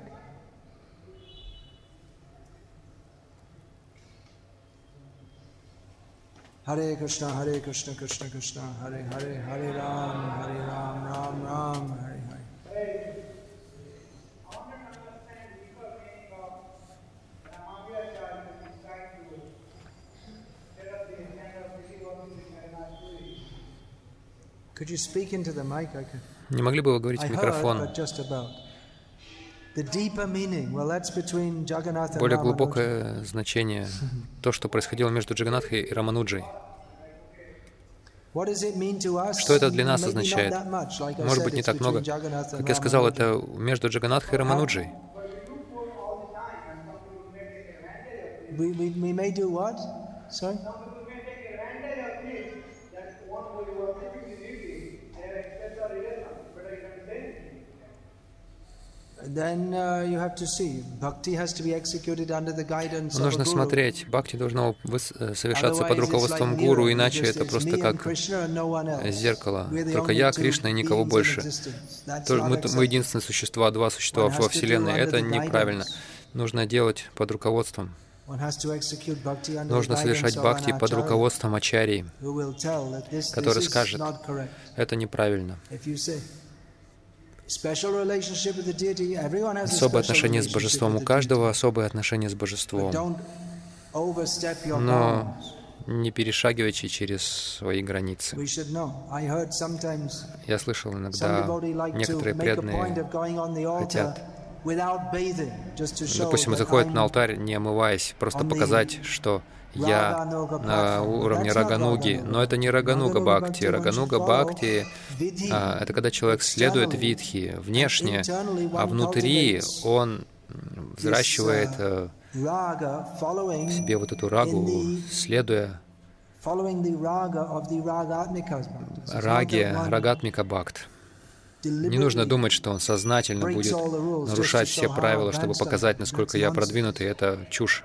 Hare Krishna, Hare Krishna, Krishna Krishna, Hare Hare, Hare Ram, Hare Ram, Ram Ram, Hare Hare. Не могли бы вы говорить в микрофон? Более глубокое значение, то, что происходило между Джаганатхой и Рамануджей. Что это для нас означает? Может быть, не так много. Как я сказал, это между Джаганатхой и Рамануджей. We may do what? Sorry? Нужно смотреть. Бхакти должно э, совершаться под руководством гуру, иначе это просто как зеркало. Только я, Кришна и никого больше. Мы, мы единственные существа, два существа во Вселенной. Это неправильно. Нужно делать под руководством. Нужно совершать бхакти под руководством ачарьи, который скажет, это неправильно. Особое отношение с Божеством. У каждого особое отношение с Божеством. Но не перешагивайте через свои границы. Я слышал иногда, некоторые преданные хотят Допустим, заходят на алтарь, не омываясь, просто показать, что я на уровне рагануги. Но это не рагануга бхакти. Рагануга бхакти а, — это когда человек следует витхи внешне, а внутри он взращивает а, в себе вот эту рагу, следуя раге, рагатмика бхакт. Не нужно думать, что он сознательно будет нарушать все правила, чтобы показать, насколько я продвинутый. Это чушь.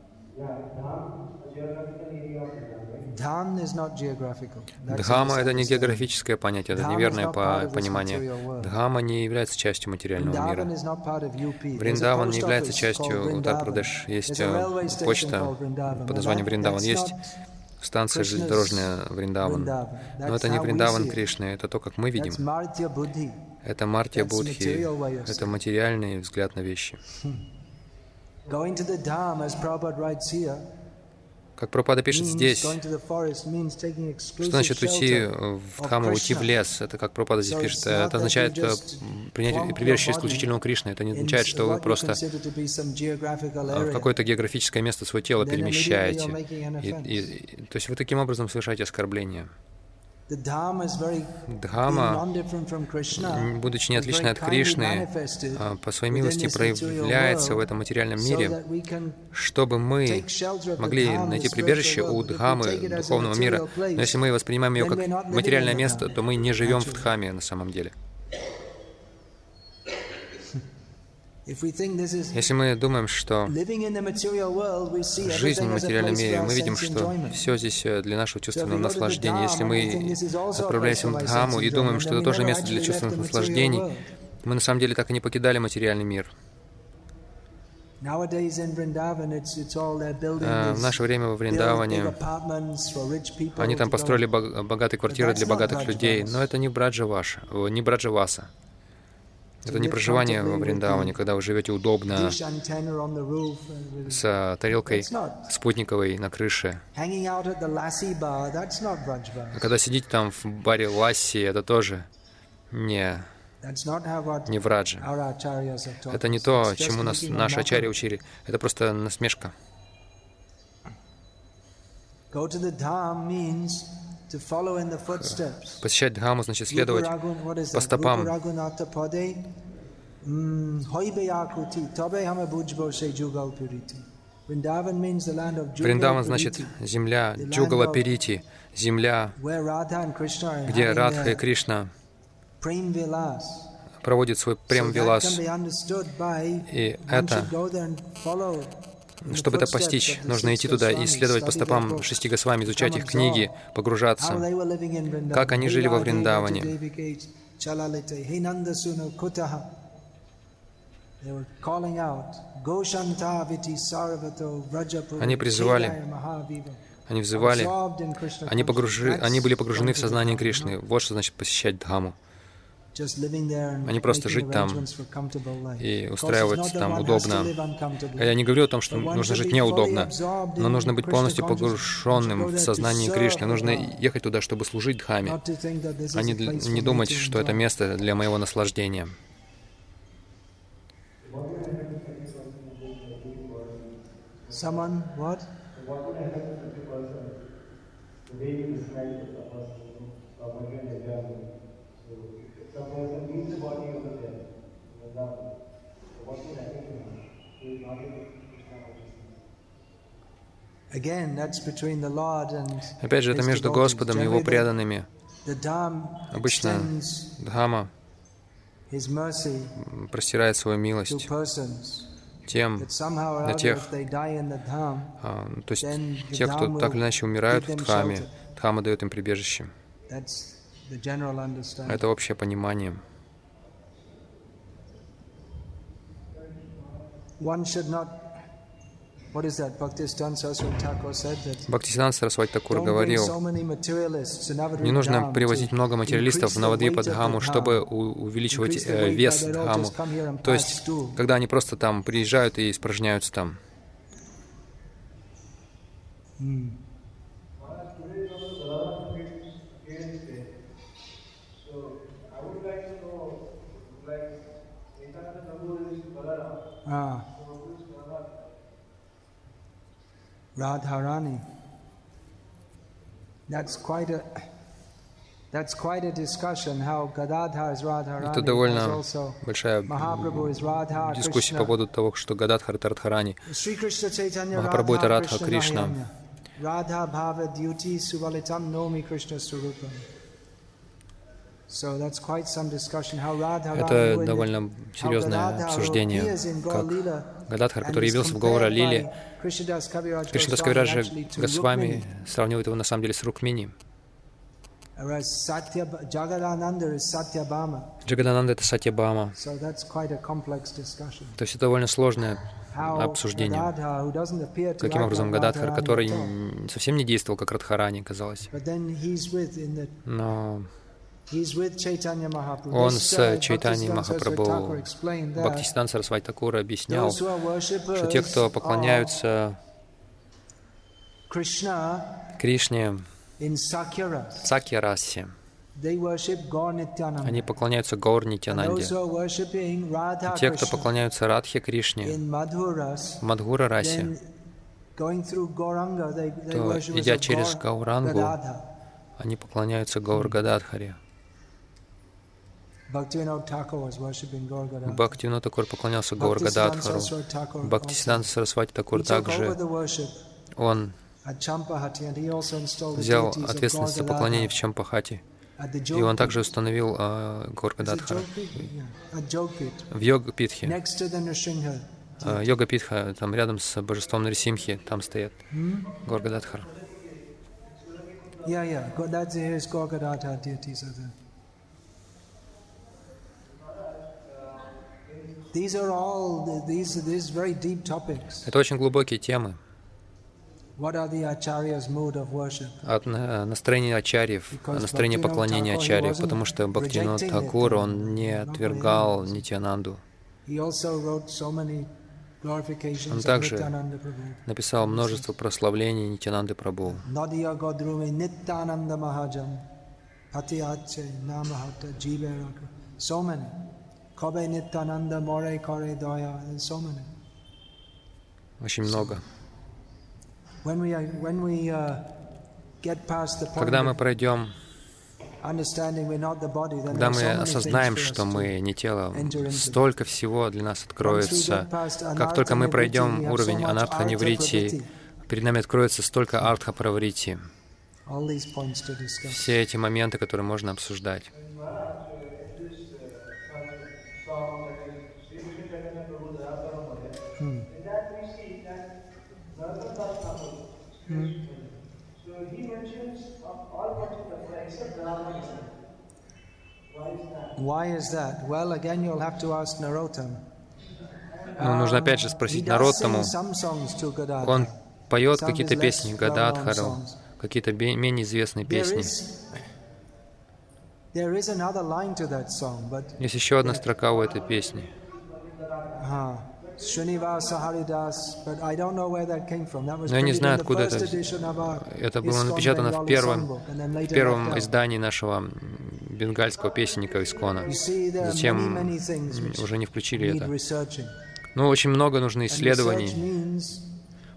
Дхама — это не географическое понятие, это неверное по понимание. Дхама не является частью материального мира. Вриндаван не является частью Утар-Прадеш. Есть э, почта под названием Вриндаван. Есть станция железнодорожная Вриндаван. Но это не Вриндаван Кришны, это то, как мы видим. Это Мартия Будхи, это материальный взгляд на вещи. Как Пропада пишет здесь, что значит уйти в Дхаму, уйти в лес? Это как Пропада здесь пишет. Это означает э, принять прибежище исключительно у Кришны. Это не означает, что вы просто в какое-то географическое место свое тело перемещаете. И, и, то есть вы таким образом совершаете оскорбление. Дхама, будучи не отличной от Кришны, а, по своей милости проявляется в этом материальном мире, чтобы мы могли найти прибежище у Дхамы, духовного мира. Но если мы воспринимаем ее как материальное место, то мы не живем в Дхаме на самом деле. Если мы думаем, что жизнь в материальном мире, мы видим, что все здесь э, для нашего чувственного наслаждения. Если мы отправляемся в Дхаму и думаем, что это тоже место для чувственных наслаждений, мы на самом деле так и не покидали материальный мир. Э, в наше время во Вриндаване они там построили богатые квартиры для богатых людей, но это не Браджаваша, не Браджаваса. Это не проживание во Вриндаване, когда вы живете удобно с тарелкой спутниковой на крыше. А когда сидите там в баре Ласси, это тоже не, не враджа. Это не то, чему нас наши ачари учили. Это просто насмешка. Посещать Дхаму значит следовать по стопам. Вриндаван значит земля Джугала Перити, земля, где Радха и Кришна проводит свой прем-вилас. И это чтобы это постичь, нужно идти туда и исследовать по стопам шести Госвами, изучать их книги, погружаться, как они жили во Вриндаване. Они призывали, они взывали, они, погружи, они были погружены в сознание Кришны. Вот что значит посещать Дхаму а не просто жить там и устраивать там удобно. Я не говорю о том, что нужно жить неудобно, но нужно быть полностью погруженным в сознание Кришны. Нужно ехать туда, чтобы служить Дхаме, а не, не думать, что это место для моего наслаждения. Someone, what? The person leaves the body over there, in Vrindavan, so what will happen to him? He is not able to Krishna consciousness. Опять же, это между Господом и Его преданными. Обычно Дхама простирает свою милость тем, для тех, а, то есть те, кто так или иначе умирают в Дхаме, Дхама дает им прибежище. Это общее понимание. Бхактисидан Сарасвати Такур говорил, не нужно привозить много материалистов в Навадвипа Дхаму, чтобы увеличивать э, вес Дхаму. То есть, когда они просто там приезжают и испражняются там. Ah. Radharani. That's quite a That's quite a discussion how Gadadhar is Radharani. Это довольно большая дискуссия по поводу того, что Гададхар это Радхарани. Махапрабху это Радха Кришна. Радха Бхава Дьюти Сувалитам Номи Кришна Сурупам. Это довольно серьезное обсуждение, как Гададхар, который явился в Говара Лили, Кришнадас Кавираджа Госвами сравнивает его на самом деле с Рукмини. Джагадананда — это Сатьябама. То есть это довольно сложное обсуждение. Каким образом Гададхар, который совсем не действовал как Радхарани, казалось. Но он с Чайтани Махапрабху, Бхактисидан Сарасвати Такур объяснял, что те, кто поклоняются Кришне в Сакья-расе. Они поклоняются Гаур Нитянанде. Те, кто поклоняются Радхе Кришне в Мадхура расе, то, идя через Гаурангу, они поклоняются Гаур Гададхаре. Бхактивинод Такур поклонялся Гаур Гададхару. Бхактисиданта Сарасвати Такур также он взял ответственность за поклонение в Чампахати. И он также установил э, Горгададхара в Йога-Питхе. Uh, Йога Питха, там рядом с божеством Нарисимхи, там стоят hmm? Горгададхар. Yeah, yeah. That's his Gorgadadhar deities are there. Это очень глубокие темы. От настроения ачарьев, настроения поклонения ачарьев, потому что Бхактинот Такур, он не отвергал Нитянанду. Он также написал множество прославлений Нитянанды Прабhu. Очень много. Uh, когда мы пройдем, когда мы осознаем, что мы не тело, столько всего для нас откроется. Как только мы пройдем уровень анартха неврити, перед нами откроется столько артха праврити. Все эти моменты, которые можно обсуждать. Why is that? Well, again, you'll have to ask Narottam. Ну, нужно опять же спросить Народтаму. Он поет какие-то песни Гададхару, какие-то менее известные песни. Есть еще одна строка у этой песни. Но я не знаю, откуда это. Это было напечатано в первом, в первом издании нашего бенгальского песенника Искона. Затем уже не включили это. Но очень много нужно исследований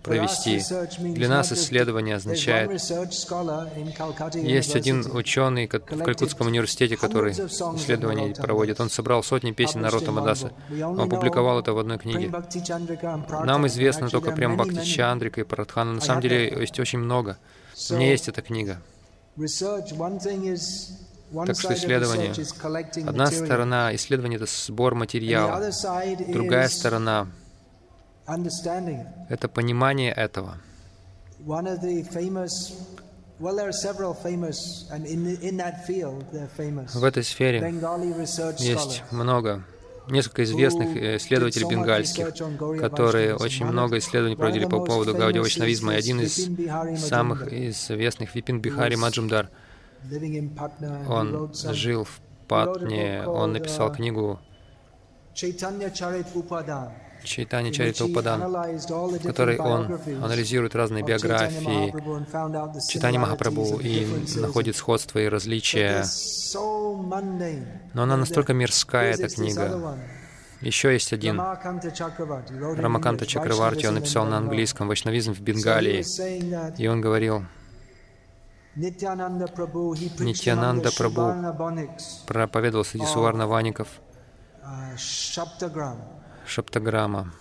провести. Для нас исследование означает... Есть один ученый в Калькутском университете, который исследования проводит. Он собрал сотни песен народа Мадаса. Он опубликовал это в одной книге. Нам известно только прям Бхакти Чандрика и Парадхана. На самом деле есть очень много. У меня есть эта книга. Так что исследование. Одна сторона исследования — это сбор материала. Другая сторона это понимание этого. В этой сфере есть много, несколько известных исследователей бенгальских, которые очень много исследований проводили по поводу гаудия-вайшнавизма. И один из самых известных, Випин Бихари Маджумдар, он жил в Патне, он написал uh, книгу Чайтани Чаритападан, в которой он анализирует разные биографии Читани Махапрабху и находит сходства и различия. Но она настолько мирская, эта книга. Еще есть один, Рамаканта Чакраварти, он написал на английском «Вайшнавизм в Бенгалии», и он говорил, Нитянанда Прабhu проповедовал среди суварнаваников, Шаптаграма,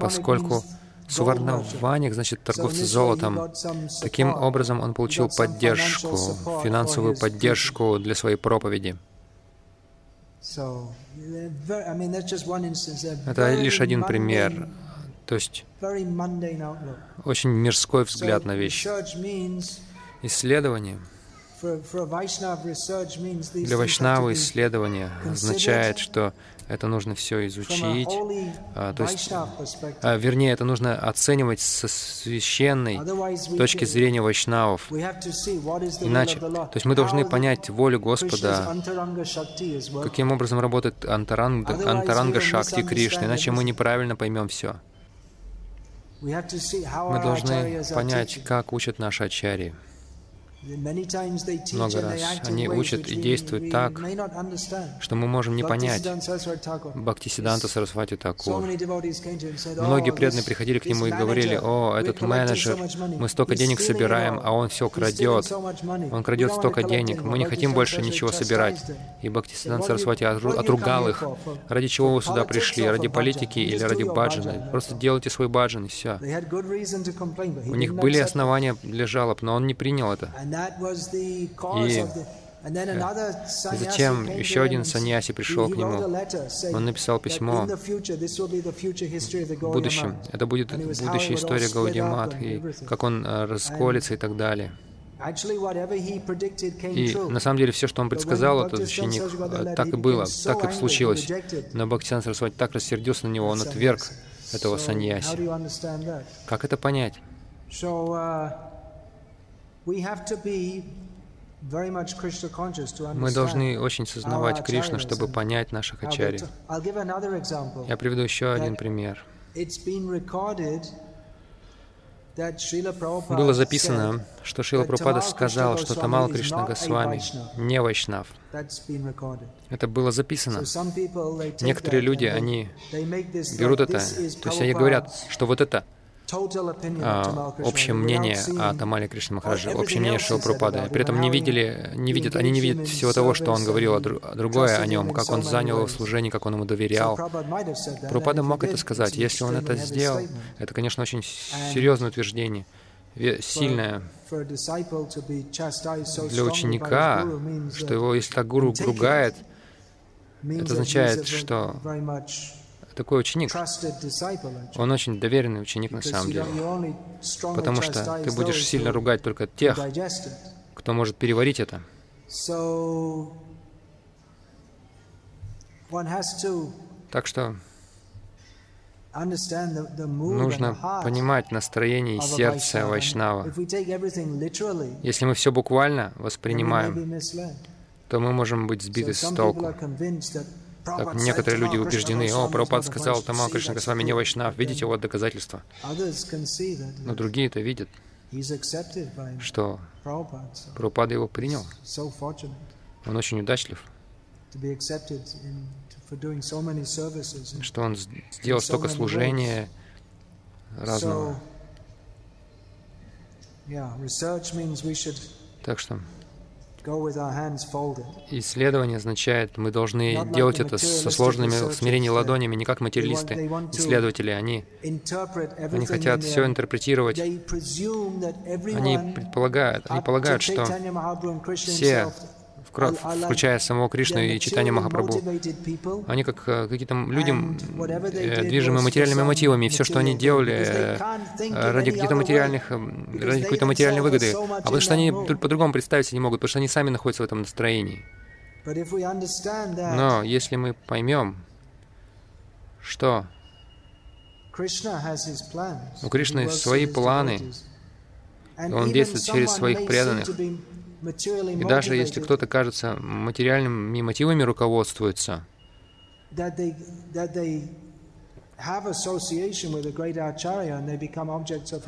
поскольку Суварнаваник значит торговцы золотом. Таким образом, он получил поддержку, финансовую поддержку для своей проповеди. Это лишь один пример. То есть очень мирской взгляд на вещи. Исследование для Вайшнавы исследование означает, что это нужно все изучить, а, то есть, а, вернее, это нужно оценивать со священной точки зрения вайшнавов. Иначе, то есть мы должны понять волю Господа, каким образом работает антаранга, антаранга Шакти Кришны, иначе мы неправильно поймем все. Мы должны понять, как учат наши ачарьи. Много раз они учат и действуют так, что мы можем не понять. Бхактисиданта Сарасвати Такур. Многие преданные приходили к нему и говорили, «О, этот менеджер, мы столько денег собираем, а он все крадет. Он крадет столько денег, мы не хотим больше ничего собирать». И Бхактисиданта Сарасвати отругал их. Ради чего вы сюда пришли? Ради политики или ради баджана? Просто делайте свой баджан, и все. У них были основания для жалоб, но он не принял это. И затем еще один саньяси пришел к нему. Он написал письмо в будущем. Это будет будущая история Гаудиматхи, как он э, расколется и так далее. И на самом деле все, что он предсказал, этот ученик, э, так и было, так и случилось. Но Бхактисан Сарасвати так рассердился на него, он отверг этого саньяси. Как это понять? Мы должны очень сознавать Кришну, чтобы понять наших ачарьи. Я приведу еще один пример. Было записано, что Шила Прабхупада сказал, что Тамал Кришна Госвами не Вайшнав. Это было записано. Некоторые люди, они берут это, то есть они говорят, что вот это а, общее мнение о Тамале Кришна Махараджи, общее мнение Шилпрупады. При этом не видели, не видят, они не видят всего того, что он говорил, а другое о нем, как он занял его служение, как он ему доверял. Прабхупада мог это сказать. Если он это сделал, это, конечно, очень серьезное утверждение, сильное для ученика, что его, если так гуру ругает, это означает, что такой ученик, он очень доверенный ученик на самом деле, потому что ты будешь сильно ругать только тех, кто может переварить это. Так что нужно понимать настроение и сердце Вайшнава. Если мы все буквально воспринимаем, то мы можем быть сбиты с толку. Так некоторые люди убеждены, о, Прабхупад сказал, Тамал Кришна с вами не вайшнав, видите, вот доказательства. Но другие это видят, что Прабхупада его принял. Он очень удачлив, что он сделал столько служения разного. Так что Исследование означает, мы должны делать это со сложными в смирении ладонями, не как материалисты, исследователи. Они, они хотят все интерпретировать. Они предполагают, они полагают, что все включая самого Кришну и читание Махапрабху. Они как э, какие-то людям э, движимы материальными мотивами, и все, что они делали э, ради каких-то материальных, ради какой-то материальной выгоды. А потому что они по-другому представить себе не могут, потому что они сами находятся в этом настроении. Но если мы поймем, что у Кришны свои планы, он действует через своих преданных, и даже если кто-то, кажется, материальными мотивами руководствуется,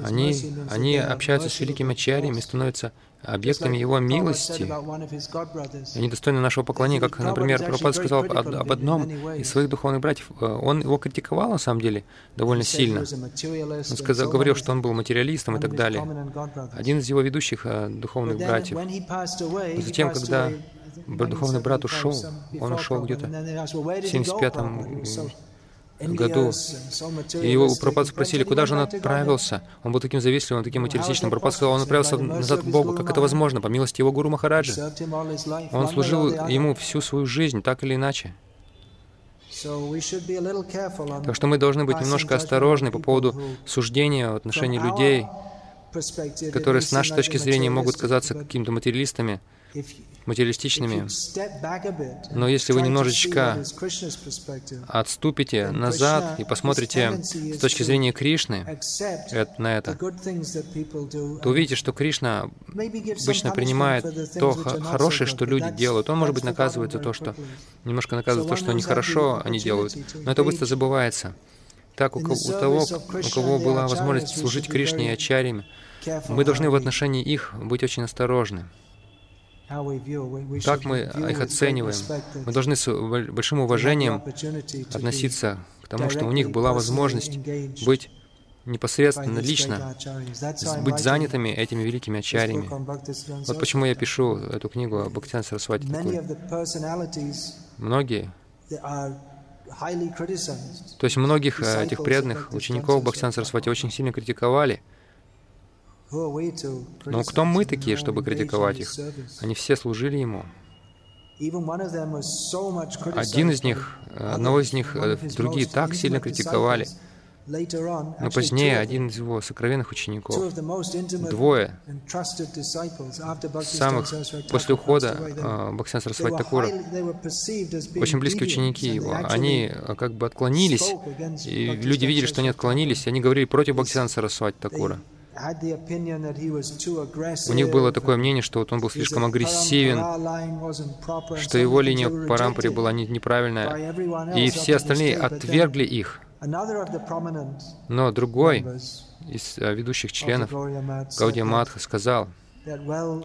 они, они общаются с великими ачарьями и становятся объектами Его милости. Они достойны нашего поклонения, как, например, Прабхупада сказал об, одном из своих духовных братьев. Э, он его критиковал, на самом деле, довольно сильно. Он сказал, говорил, что он был материалистом и так далее. Один из его ведущих э, духовных братьев. Затем, когда духовный брат ушел, он ушел где-то в 75 году. И его у спросили, куда же он отправился. Он был таким завистливым, таким материалистичным. Прабхупада сказал, он отправился назад к Богу. Как это возможно? По милости его Гуру Махараджа. Он служил ему всю свою жизнь, так или иначе. Так что мы должны быть немножко осторожны по поводу суждения в отношении людей, которые с нашей точки зрения могут казаться какими-то материалистами, материалистичными. Но если вы немножечко отступите назад и посмотрите с точки зрения Кришны на это, то увидите, что Кришна обычно принимает то хорошее, что люди делают. Он, может быть, наказывает за то, что немножко наказывает то, что нехорошо они делают. Но это быстро забывается. Так, у, у того, у кого была возможность служить Кришне и Ачарьями, мы должны в отношении их быть очень осторожны. Как мы их оцениваем? Мы должны с большим уважением относиться к тому, что у них была возможность быть непосредственно, лично, быть занятыми этими великими ачарьями. Вот почему я пишу эту книгу о Бхактиан Сарасвати Многие то есть многих э, этих преданных учеников Бхактиан Сарасвати очень сильно критиковали. Но кто мы такие, чтобы критиковать их? Они все служили Ему. Один из них, одного из них э, другие так сильно критиковали. Но позднее один из его сокровенных учеников, двое самых после ухода э, Бхактина Сарасвати Такура, очень близкие ученики его, они э, как бы отклонились, и люди видели, что они отклонились, и они говорили против Бхактина Сарасвати Такура. У них было такое мнение, что вот он был слишком агрессивен, что его линия по рампоре была неправильная, и все остальные отвергли их. Но другой из э, ведущих членов Гаудия Мадха сказал, что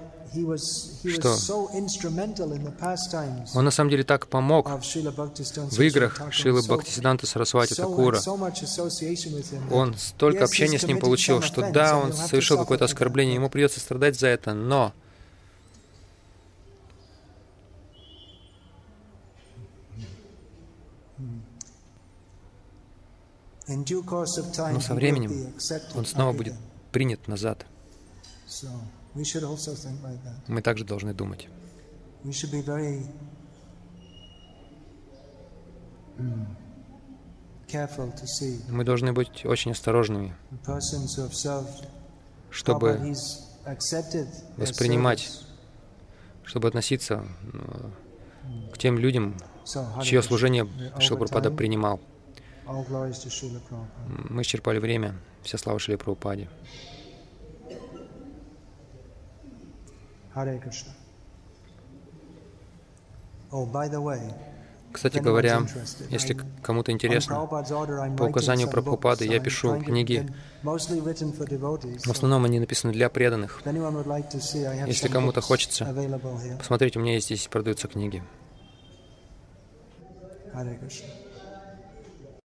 он на самом деле так помог в играх Шилы Бхактисиданта Сарасвати Такура. Он столько общения с ним получил, что да, он совершил какое-то оскорбление, ему придется страдать за это, но Но со временем он снова будет принят назад. Мы также должны думать. Мы должны быть очень осторожными, чтобы воспринимать, чтобы относиться э, к тем людям, чье служение Шилпрапада принимал. Мы исчерпали время. Вся слава Шри Прабхупаде. Oh, Кстати говоря, если кому-то интересно, по указанию Прабхупады я пишу книги. В основном они написаны для преданных. Если кому-то хочется, посмотрите, у меня здесь продаются книги. Hare Krishna.